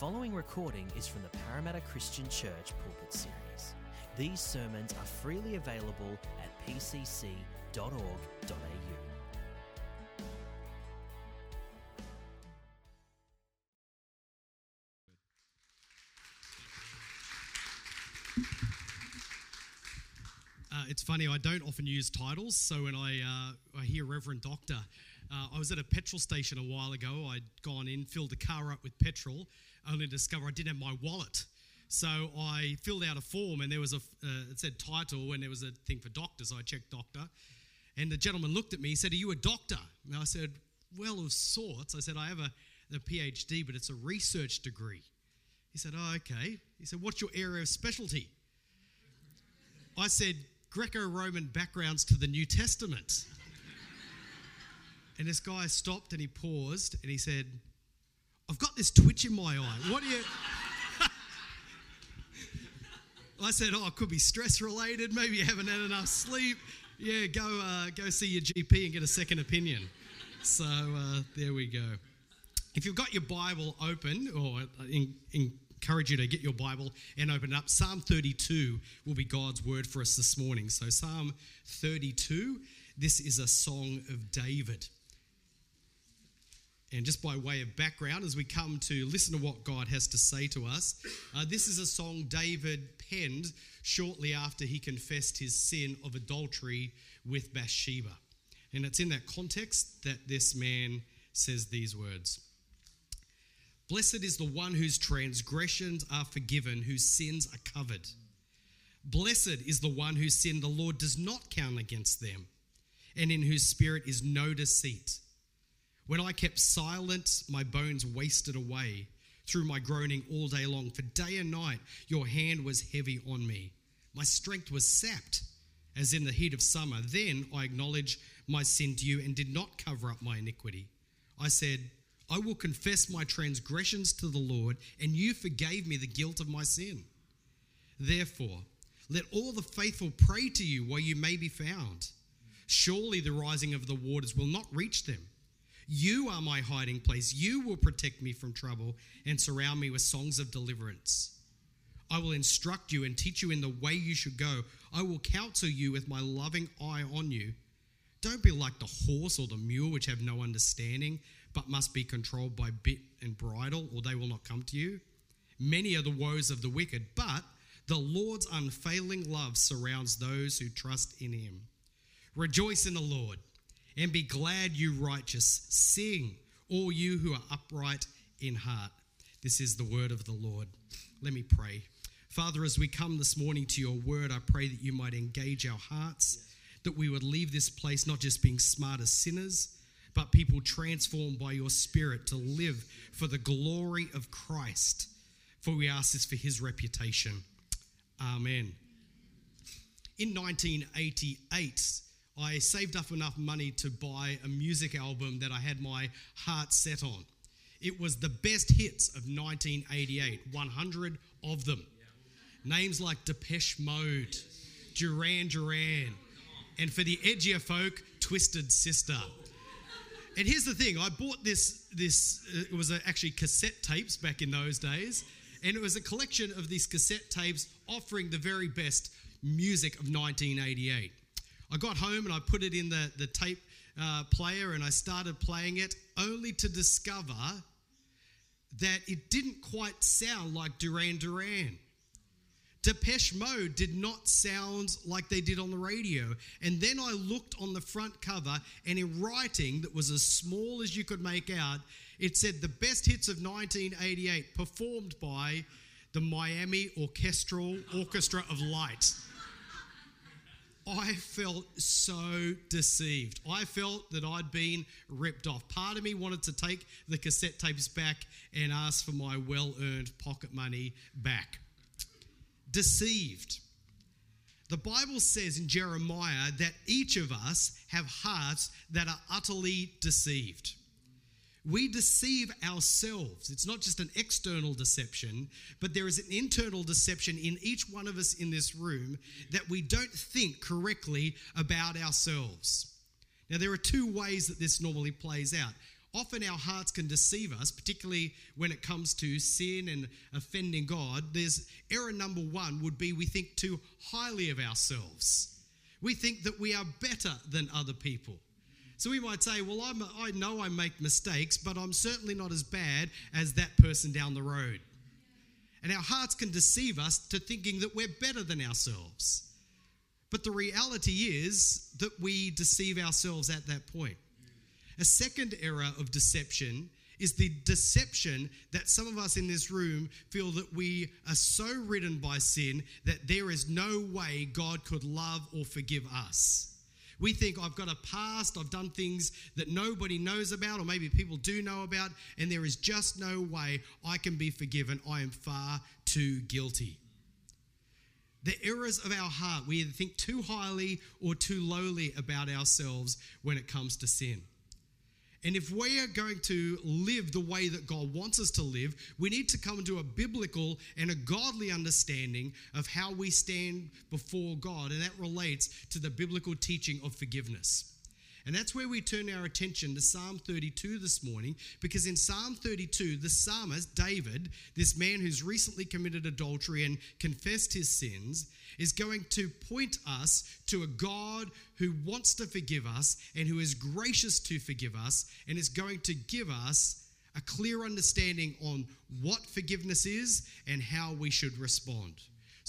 following recording is from the Parramatta Christian Church Pulpit Series. These sermons are freely available at pcc.org.au. Uh, it's funny, I don't often use titles, so when I, uh, I hear Reverend Doctor, uh, I was at a petrol station a while ago. I'd gone in, filled the car up with petrol, only to discover I didn't have my wallet. So I filled out a form, and there was a, uh, it said title, and there was a thing for doctor, so I checked doctor. And the gentleman looked at me, he said, Are you a doctor? And I said, Well, of sorts. I said, I have a, a PhD, but it's a research degree. He said, Oh, okay. He said, What's your area of specialty? I said, Greco Roman backgrounds to the New Testament. And this guy stopped and he paused and he said, I've got this twitch in my eye. What do you. I said, Oh, it could be stress related. Maybe you haven't had enough sleep. Yeah, go, uh, go see your GP and get a second opinion. So uh, there we go. If you've got your Bible open, or in, in encourage you to get your Bible and open it up. Psalm 32 will be God's word for us this morning. So, Psalm 32, this is a song of David. And just by way of background, as we come to listen to what God has to say to us, uh, this is a song David penned shortly after he confessed his sin of adultery with Bathsheba. And it's in that context that this man says these words. Blessed is the one whose transgressions are forgiven, whose sins are covered. Blessed is the one whose sin the Lord does not count against them, and in whose spirit is no deceit. When I kept silent, my bones wasted away through my groaning all day long. For day and night your hand was heavy on me. My strength was sapped as in the heat of summer. Then I acknowledged my sin to you and did not cover up my iniquity. I said, I will confess my transgressions to the Lord, and you forgave me the guilt of my sin. Therefore, let all the faithful pray to you while you may be found. Surely the rising of the waters will not reach them. You are my hiding place. You will protect me from trouble and surround me with songs of deliverance. I will instruct you and teach you in the way you should go. I will counsel you with my loving eye on you. Don't be like the horse or the mule, which have no understanding but must be controlled by bit and bridle, or they will not come to you. Many are the woes of the wicked, but the Lord's unfailing love surrounds those who trust in him. Rejoice in the Lord and be glad, you righteous. Sing, all you who are upright in heart. This is the word of the Lord. Let me pray. Father, as we come this morning to your word, I pray that you might engage our hearts, that we would leave this place not just being smart as sinners but people transformed by your Spirit to live for the glory of Christ. For we ask this for his reputation. Amen. In 1988, I saved up enough money to buy a music album that I had my heart set on. It was the best hits of 1988, 100 of them. Names like Depeche Mode, Duran Duran, and for the edgier folk, Twisted Sister. And here's the thing: I bought this. This uh, it was actually cassette tapes back in those days, and it was a collection of these cassette tapes offering the very best music of 1988. I got home and I put it in the the tape uh, player and I started playing it, only to discover that it didn't quite sound like Duran Duran. Depeche Mode did not sound like they did on the radio. And then I looked on the front cover, and in writing that was as small as you could make out, it said the best hits of 1988 performed by the Miami Orchestral Orchestra of Light. I felt so deceived. I felt that I'd been ripped off. Part of me wanted to take the cassette tapes back and ask for my well earned pocket money back deceived. The Bible says in Jeremiah that each of us have hearts that are utterly deceived. We deceive ourselves. It's not just an external deception, but there is an internal deception in each one of us in this room that we don't think correctly about ourselves. Now, there are two ways that this normally plays out. often our hearts can deceive us, particularly when it comes to sin and offending God. There's error number one would be we think too highly of ourselves. We think that we are better than other people. So we might say, Well, I'm, I know I make mistakes, but I'm certainly not as bad as that person down the road. And our hearts can deceive us to thinking that we're better than ourselves. But the reality is that we deceive ourselves at that point. A second error of deception is the deception that some of us in this room feel that we are so ridden by sin that there is no way God could love or forgive us. We think I've got a past, I've done things that nobody knows about, or maybe people do know about, and there is just no way I can be forgiven. I am far too guilty. The errors of our heart, we either think too highly or too lowly about ourselves when it comes to sin. And if we are going to live the way that God wants us to live, we need to come into a biblical and a godly understanding of how we stand before God. And that relates to the biblical teaching of forgiveness. And that's where we turn our attention to Psalm 32 this morning, because in Psalm 32, the psalmist, David, this man who's recently committed adultery and confessed his sins, is going to point us to a God who wants to forgive us and who is gracious to forgive us and is going to give us a clear understanding on what forgiveness is and how we should respond.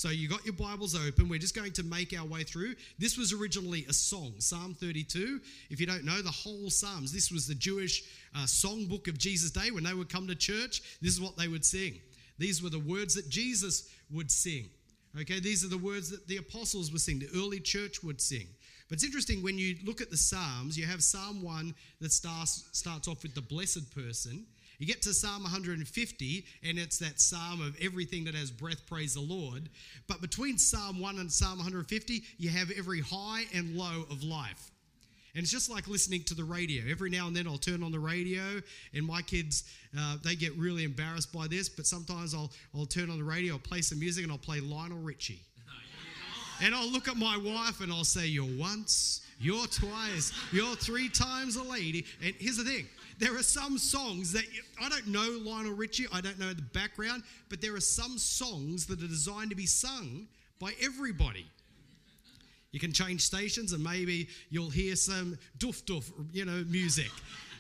So you got your Bibles open. We're just going to make our way through. This was originally a song, Psalm 32. If you don't know, the whole Psalms, this was the Jewish uh, songbook of Jesus' day. When they would come to church, this is what they would sing. These were the words that Jesus would sing. Okay, these are the words that the apostles would sing, the early church would sing. But it's interesting when you look at the Psalms, you have Psalm 1 that starts, starts off with the blessed person. You get to Psalm 150, and it's that psalm of everything that has breath, praise the Lord. But between Psalm 1 and Psalm 150, you have every high and low of life. And it's just like listening to the radio. Every now and then I'll turn on the radio, and my kids, uh, they get really embarrassed by this, but sometimes I'll, I'll turn on the radio, I'll play some music, and I'll play Lionel Richie. And I'll look at my wife and I'll say, You're once, you're twice, you're three times a lady. And here's the thing there are some songs that I don't know Lionel Richie, I don't know the background, but there are some songs that are designed to be sung by everybody. You can change stations and maybe you'll hear some doof doof, you know, music.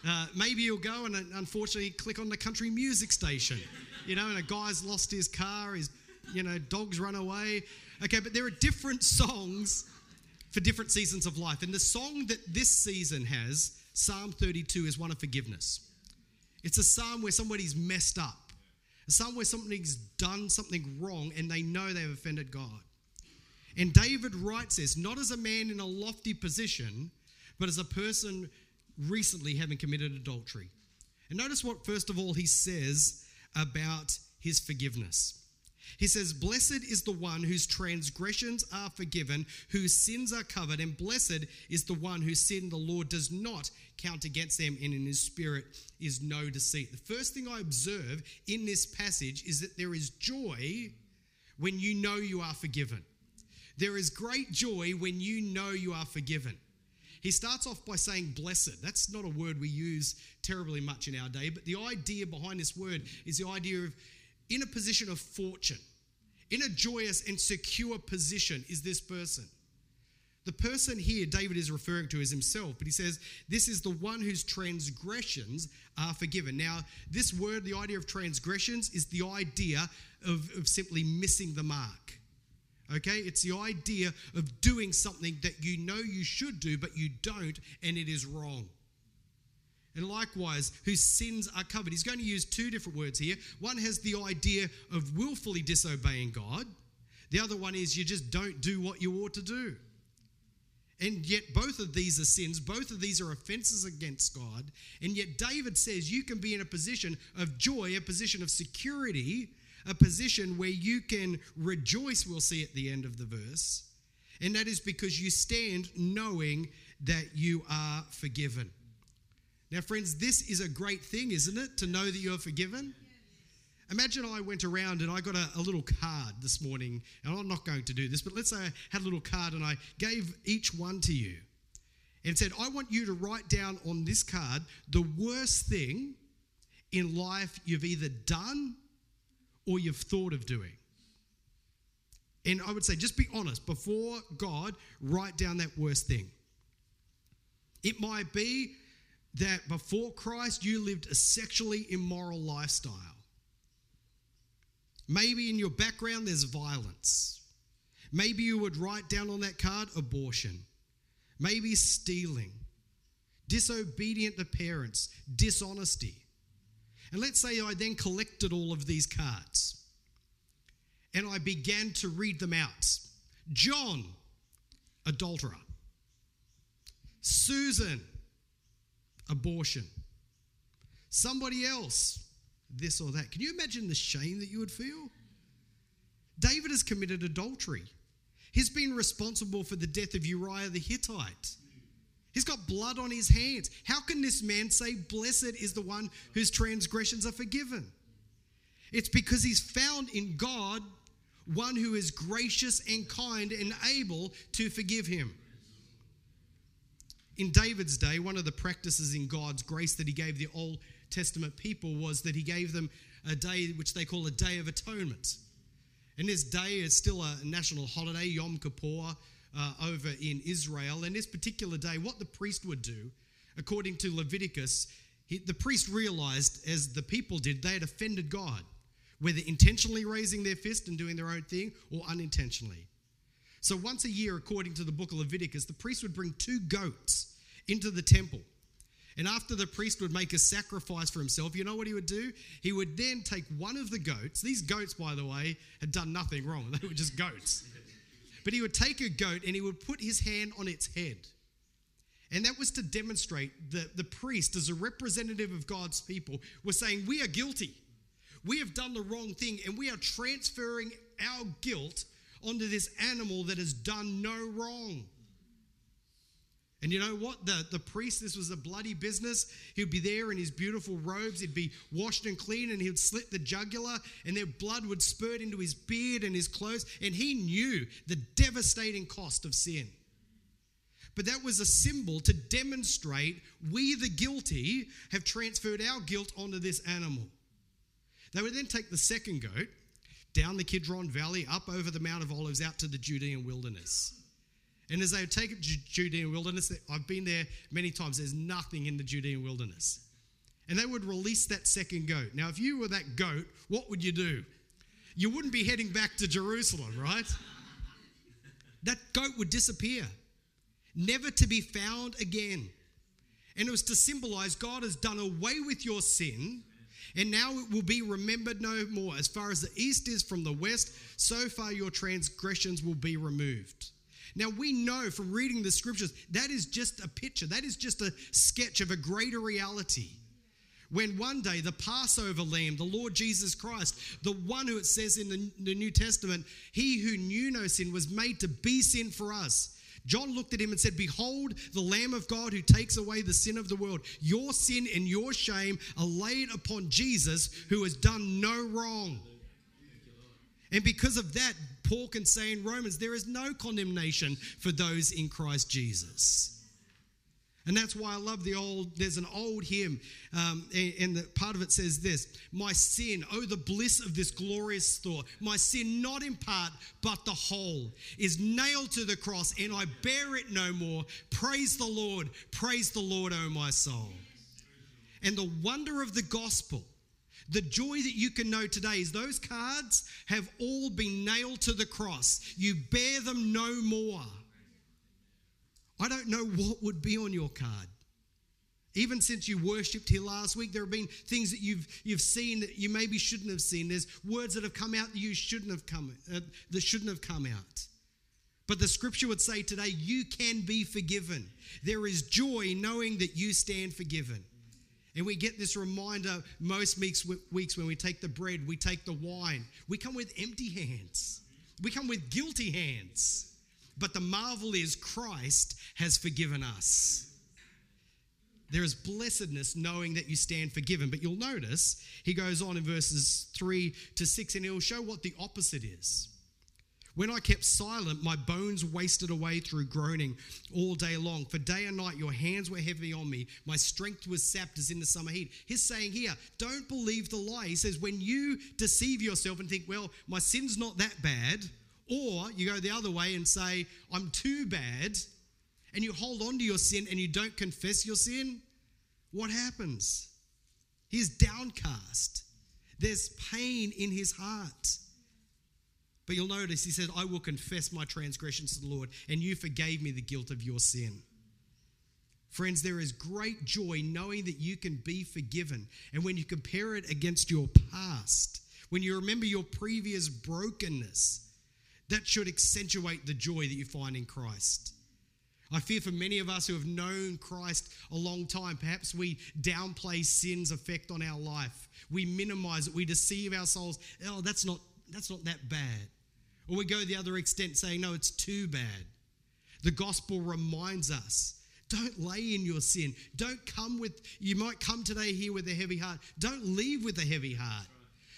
Uh, maybe you'll go and unfortunately click on the country music station, you know, and a guy's lost his car, his, you know, dogs run away. Okay, but there are different songs for different seasons of life. And the song that this season has, Psalm 32, is one of forgiveness. It's a psalm where somebody's messed up, a psalm where somebody's done something wrong and they know they've offended God. And David writes this not as a man in a lofty position, but as a person recently having committed adultery. And notice what, first of all, he says about his forgiveness. He says, Blessed is the one whose transgressions are forgiven, whose sins are covered, and blessed is the one whose sin the Lord does not count against them, and in his spirit is no deceit. The first thing I observe in this passage is that there is joy when you know you are forgiven. There is great joy when you know you are forgiven. He starts off by saying blessed. That's not a word we use terribly much in our day, but the idea behind this word is the idea of in a position of fortune, in a joyous and secure position is this person. The person here David is referring to is himself, but he says, This is the one whose transgressions are forgiven. Now, this word, the idea of transgressions, is the idea of, of simply missing the mark. Okay? It's the idea of doing something that you know you should do, but you don't, and it is wrong. And likewise, whose sins are covered. He's going to use two different words here. One has the idea of willfully disobeying God, the other one is you just don't do what you ought to do. And yet, both of these are sins. Both of these are offenses against God. And yet, David says you can be in a position of joy, a position of security, a position where you can rejoice, we'll see at the end of the verse. And that is because you stand knowing that you are forgiven. Now, friends, this is a great thing, isn't it? To know that you're forgiven. Imagine I went around and I got a, a, little card this morning, and I'm not going to do this, but let's say I had a little card and I gave each one to you. and said, I want you to write down on this card the worst thing in life you've either done or you've thought of doing. And I would say, just be honest before God, write down that worst thing. It might be that before Christ, you lived a sexually immoral lifestyle. Maybe in your background, there's violence. Maybe you would write down on that card abortion, maybe stealing, disobedient to parents, dishonesty. And let's say I then collected all of these cards and I began to read them out. John, adulterer. Susan, abortion. Somebody else, this or that. Can you imagine the shame that you would feel? David has committed adultery. He's been responsible for the death of Uriah the Hittite. He's got blood on his hands. How can this man say, Blessed is the one whose transgressions are forgiven? It's because he's found in God one who is gracious and kind and able to forgive him. In David's day, one of the practices in God's grace that he gave the Old Testament people was that he gave them a day which they call a Day of Atonement. And this day is still a national holiday, Yom Kippur, uh, over in Israel. And this particular day, what the priest would do, according to Leviticus, he, the priest realized, as the people did, they had offended God whether intentionally raising their fist and doing their own thing or unintentionally. So, once a year, according to the book of Leviticus, the priest would bring two goats into the temple. And after the priest would make a sacrifice for himself, you know what he would do? He would then take one of the goats. These goats, by the way, had done nothing wrong, they were just goats. But he would take a goat and he would put his hand on its head. And that was to demonstrate that the priest, as a representative of God's people, was saying, We are guilty. We have done the wrong thing and we are transferring our guilt onto this animal that has done no wrong. And you know what? The, the priest, this was a bloody business. He'd be there in his beautiful robes. He'd be washed and clean, and he'd slit the jugular, and their blood would spurt into his beard and his clothes. And he knew the devastating cost of sin. But that was a symbol to demonstrate we, the guilty, have transferred our guilt onto this animal. They would then take the second goat down the Kidron Valley, up over the Mount of Olives, out to the Judean wilderness. And as they take Judean wilderness, I've been there many times, there's nothing in the Judean wilderness. And they would release that second goat. Now, if you were that goat, what would you do? You wouldn't be heading back to Jerusalem, right? that goat would disappear, never to be found again. And it was to symbolize God has done away with your sin and now it will be remembered no more. As far as the east is from the west, so far your transgressions will be removed. Now we know from reading the scriptures that is just a picture, that is just a sketch of a greater reality. When one day the Passover lamb, the Lord Jesus Christ, the one who it says in the, New Testament, he who knew no sin was made to be sin for us. John looked at him and said, Behold, the Lamb of God who takes away the sin of the world. Your sin and your shame are laid upon Jesus, who has done no wrong. And because of that, Paul can say in Romans, there is no condemnation for those in Christ Jesus. And that's why I love the old, there's an old hymn, um, and, and the part of it says this My sin, oh, the bliss of this glorious thought, my sin, not in part, but the whole, is nailed to the cross, and I bear it no more. Praise the Lord, praise the Lord, oh, my soul. And the wonder of the gospel, the joy that you can know today is those cards have all been nailed to the cross. You bear them no more. I don't know what would be on your card. Even since you worshipped here last week, there have been things that you've you've seen that you maybe shouldn't have seen. There's words that have come out that you shouldn't have come uh, that shouldn't have come out. But the scripture would say today, you can be forgiven. There is joy knowing that you stand forgiven. And we get this reminder most weeks, when we take the bread, we take the wine. We come with empty hands. We come with guilty hands. But the marvel is Christ has forgiven us. There is blessedness knowing that you stand forgiven. But you'll notice he goes on in verses 3 to 6 and he'll show what the opposite is. When I kept silent, my bones wasted away through groaning all day long. For day and night your hands were heavy on me. My strength was sapped as in the summer heat. He's saying here, don't believe the lie. He says, when you deceive yourself and think, well, my sin's not that bad, or you go the other way and say, I'm too bad, and you hold on to your sin and you don't confess your sin, what happens? He's downcast. There's pain in his heart. But you'll notice he said, I will confess my transgressions to the Lord, and you forgave me the guilt of your sin. Friends, there is great joy knowing that you can be forgiven. And when you compare it against your past, when you remember your previous brokenness, that should accentuate the joy that you find in Christ. I fear for many of us who have known Christ a long time, perhaps we downplay sin's effect on our life. We minimize it, we deceive our souls. Oh, that's not that's not that bad. Or we go the other extent saying, no, it's too bad. The gospel reminds us don't lay in your sin. Don't come with, you might come today here with a heavy heart. Don't leave with a heavy heart.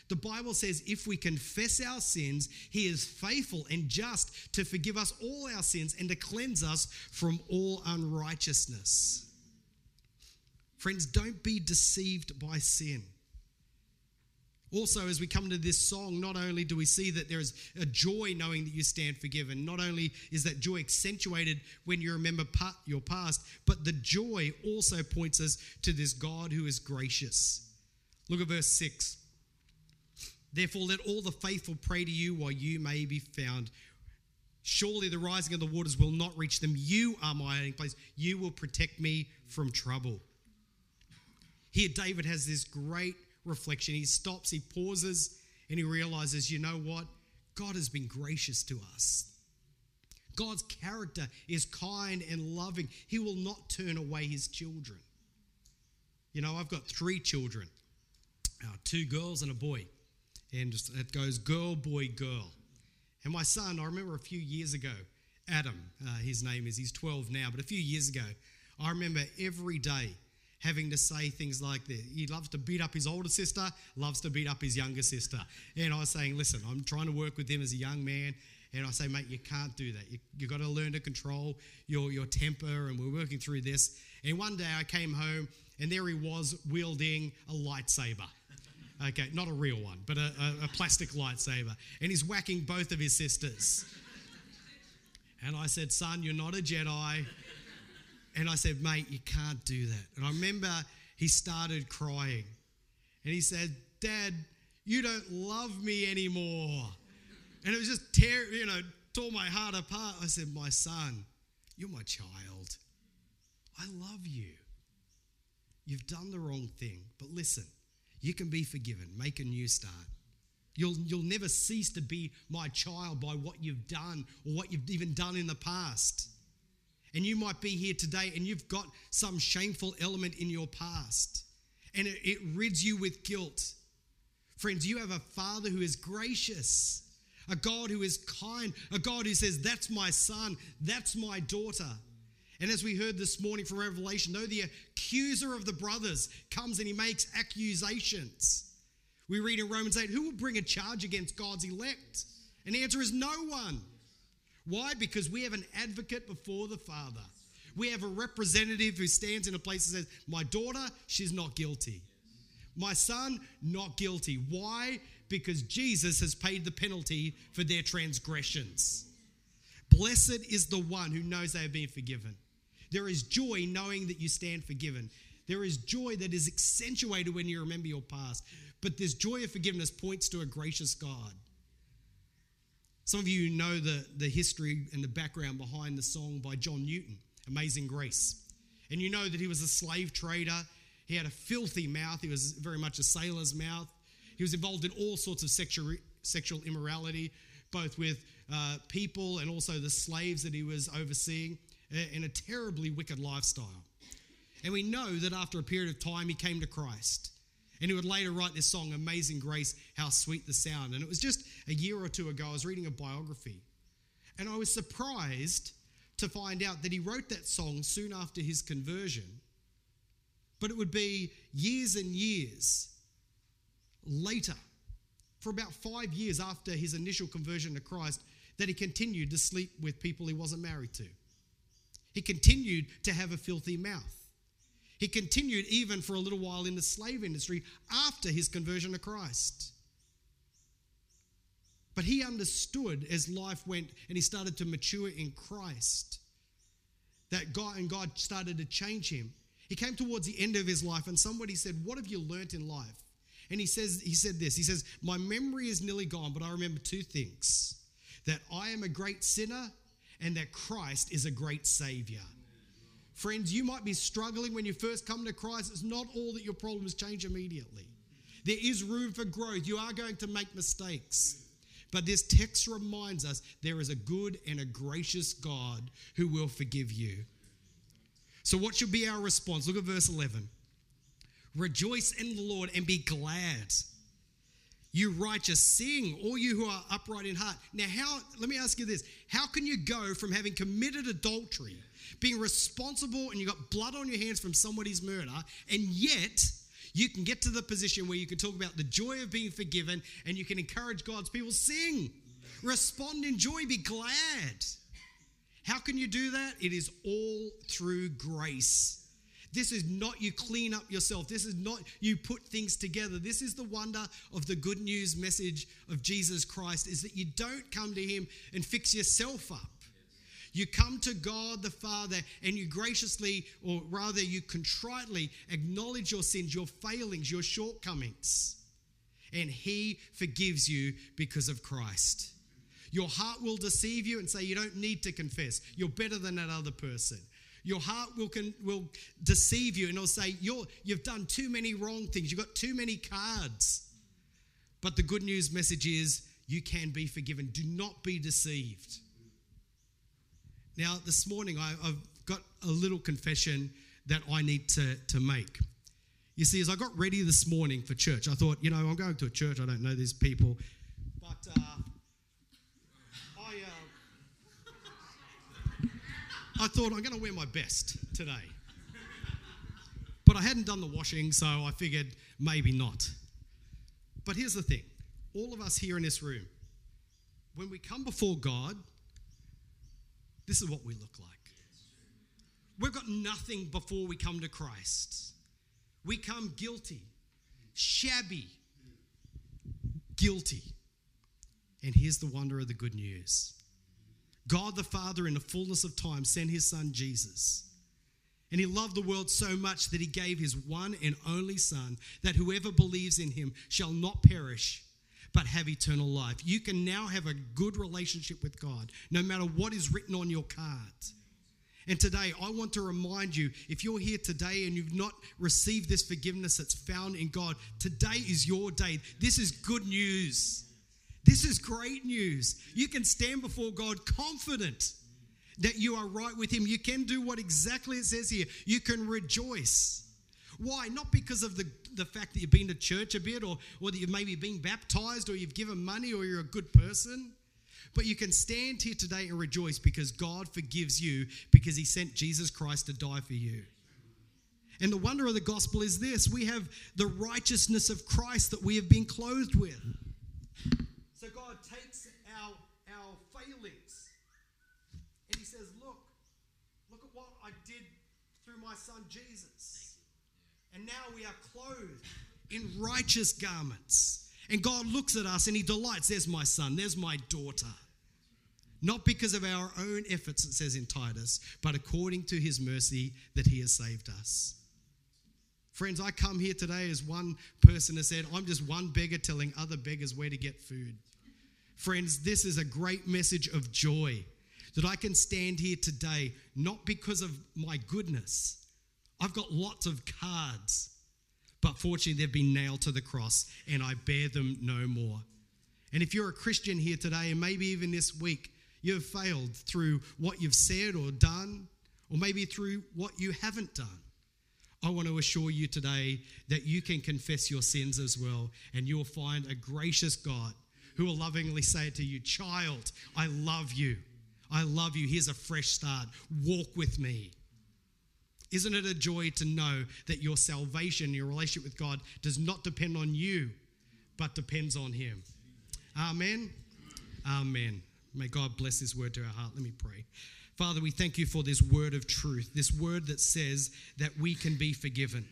The Bible says if we confess our sins, He is faithful and just to forgive us all our sins and to cleanse us from all unrighteousness. Friends, don't be deceived by sin. Also, as we come to this song, not only do we see that there is a joy knowing that you stand forgiven, not only is that joy accentuated when you remember your past, but the joy also points us to this God who is gracious. Look at verse 6. Therefore, let all the faithful pray to you while you may be found. Surely the rising of the waters will not reach them. You are my hiding place. You will protect me from trouble. Here, David has this great reflection. He stops, he pauses, and he realizes, you know what? God has been gracious to us. God's character is kind and loving. He will not turn away his children. You know, I've got three children uh, two girls and a boy. And it goes girl, boy, girl. And my son, I remember a few years ago, Adam, uh, his name is, he's 12 now, but a few years ago, I remember every day having to say things like this. He loves to beat up his older sister, loves to beat up his younger sister. And I was saying, listen, I'm trying to work with him as a young man. And I say, mate, you can't do that. You, have got to learn to control your, your temper. And we're working through this. And one day I came home and there he was wielding a lightsaber. Okay, not a real one, but a, a, a plastic lightsaber. And he's whacking both of his sisters. And I said, son, you're not a Jedi. And I said, mate, you can't do that. And I remember he started crying. And he said, Dad, you don't love me anymore. And it was just tear, you know, tore my heart apart. I said, My son, you're my child. I love you. You've done the wrong thing. But listen, you can be forgiven. Make a new start. You'll, you'll never cease to be my child by what you've done or what you've even done in the past. And you might be here today and you've got some shameful element in your past and it, it rids you with guilt. Friends, you have a Father who is gracious, a God who is kind, a God who says, That's my son, that's my daughter. And as we heard this morning from Revelation, though the accuser of the brothers comes and he makes accusations, we read in Romans 8, who will bring a charge against God's elect? And the answer is no one. Why? Because we have an advocate before the Father. We have a representative who stands in a place and says, My daughter, she's not guilty. My son, not guilty. Why? Because Jesus has paid the penalty for their transgressions. Blessed is the one who knows they have been forgiven. There is joy knowing that you stand forgiven. There is joy that is accentuated when you remember your past. But this joy of forgiveness points to a gracious God. Some of you know the, the history and the background behind the song by John Newton, Amazing Grace. And you know that he was a slave trader. He had a filthy mouth. He was very much a sailor's mouth. He was involved in all sorts of sexual, sexual immorality, both with uh, people and also the slaves that he was overseeing, in a terribly wicked lifestyle. And we know that after a period of time, he came to Christ. And he would later write this song, Amazing Grace, How Sweet the Sound. And it was just a year or two ago, I was reading a biography. And I was surprised to find out that he wrote that song soon after his conversion. But it would be years and years later, for about five years after his initial conversion to Christ, that he continued to sleep with people he wasn't married to. He continued to have a filthy mouth. He continued even for a little while in the slave industry after his conversion to Christ. But he understood as life went and he started to mature in Christ that God and God started to change him. He came towards the end of his life and somebody said, "What have you learnt in life?" And he says he said this. He says, "My memory is nearly gone, but I remember two things. That I am a great sinner and that Christ is a great savior." Friends, you might be struggling when you first come to Christ. It's not all that your problems change immediately. There is room for growth. You are going to make mistakes. But this text reminds us there is a good and a gracious God who will forgive you. So, what should be our response? Look at verse 11. Rejoice in the Lord and be glad. You righteous, sing, all you who are upright in heart. Now, how, let me ask you this how can you go from having committed adultery, being responsible, and you got blood on your hands from somebody's murder, and yet you can get to the position where you can talk about the joy of being forgiven and you can encourage God's people sing, respond in joy, be glad. How can you do that? It is all through grace. This is not you clean up yourself. This is not you put things together. This is the wonder of the good news message of Jesus Christ is that you don't come to him and fix yourself up. You come to God the Father and you graciously, or rather, you contritely acknowledge your sins, your failings, your shortcomings. And He forgives you because of Christ. Your heart will deceive you and say you don't need to confess. You're better than that other person. Your heart will, can, will deceive you and it'll say you're, you've done too many wrong things. You've got too many cards. But the good news message is you can be forgiven. Do not be deceived. Now, this morning, I, have got a little confession that I need to, to make. You see, as I got ready this morning for church, I thought, you know, I'm going to a church, I don't know these people, but uh, I, uh, I thought I'm going to wear my best today. But I hadn't done the washing, so I figured maybe not. But here's the thing all of us here in this room, when we come before God, this is what we look like. We've got nothing before we come to Christ. We come guilty, shabby, guilty. And here's the wonder of the good news God the Father, in the fullness of time, sent his son Jesus. And he loved the world so much that he gave his one and only Son, that whoever believes in him shall not perish, but have eternal life. You can now have a good relationship with God, no matter what is written on your card. And today, I want to remind you if you're here today and you've not received this forgiveness that's found in God, today is your day. This is good news. This is great news. You can stand before God confident that you are right with Him. You can do what exactly it says here. You can rejoice. Why? Not because of the the fact that you've been to church a bit or, or that you've maybe been baptized or you've given money or you're a good person. But you can stand here today and rejoice because God forgives you because He sent Jesus Christ to die for you. And the wonder of the gospel is this we have the righteousness of Christ that we have been clothed with. So God takes our, our failings and He says, Look, look at what I did through my son Jesus. And now we are clothed in righteous garments. And God looks at us and He delights. There's my son, there's my daughter. Not because of our own efforts, it says in Titus, but according to His mercy that He has saved us. Friends, I come here today as one person has said, I'm just one beggar telling other beggars where to get food. Friends, this is a great message of joy that I can stand here today, not because of my goodness, I've got lots of cards, but fortunately, they've been nailed to the cross and I bear them no more. And if you're a Christian here today, and maybe even this week, you've failed through what you've said or done, or maybe through what you haven't done. I want to assure you today that you can confess your sins as well, and you'll find a gracious God who will lovingly say to you, Child, I love you. I love you. Here's a fresh start. Walk with me. Isn't it a joy to know that your salvation, your relationship with God, does not depend on you, but depends on Him? Amen. Amen. May God bless this word to our heart. Let me pray. Father, we thank you for this word of truth, this word that says that we can be forgiven.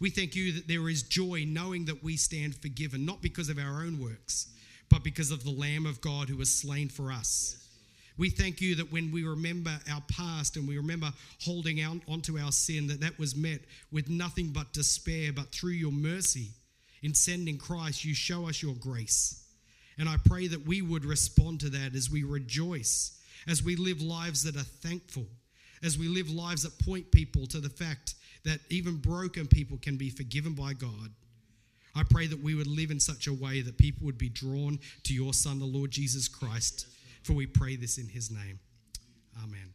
We thank you that there is joy knowing that we stand forgiven, not because of our own works, but because of the Lamb of God who was slain for us. We thank you that when we remember our past and we remember holding out onto our sin, that that was met with nothing but despair, but through your mercy in sending Christ, you show us your grace. And I pray that we would respond to that as we rejoice, as we live lives that are thankful, as we live lives that point people to the fact that even broken people can be forgiven by God. I pray that we would live in such a way that people would be drawn to your Son, the Lord Jesus Christ. For we pray this in his name. Amen.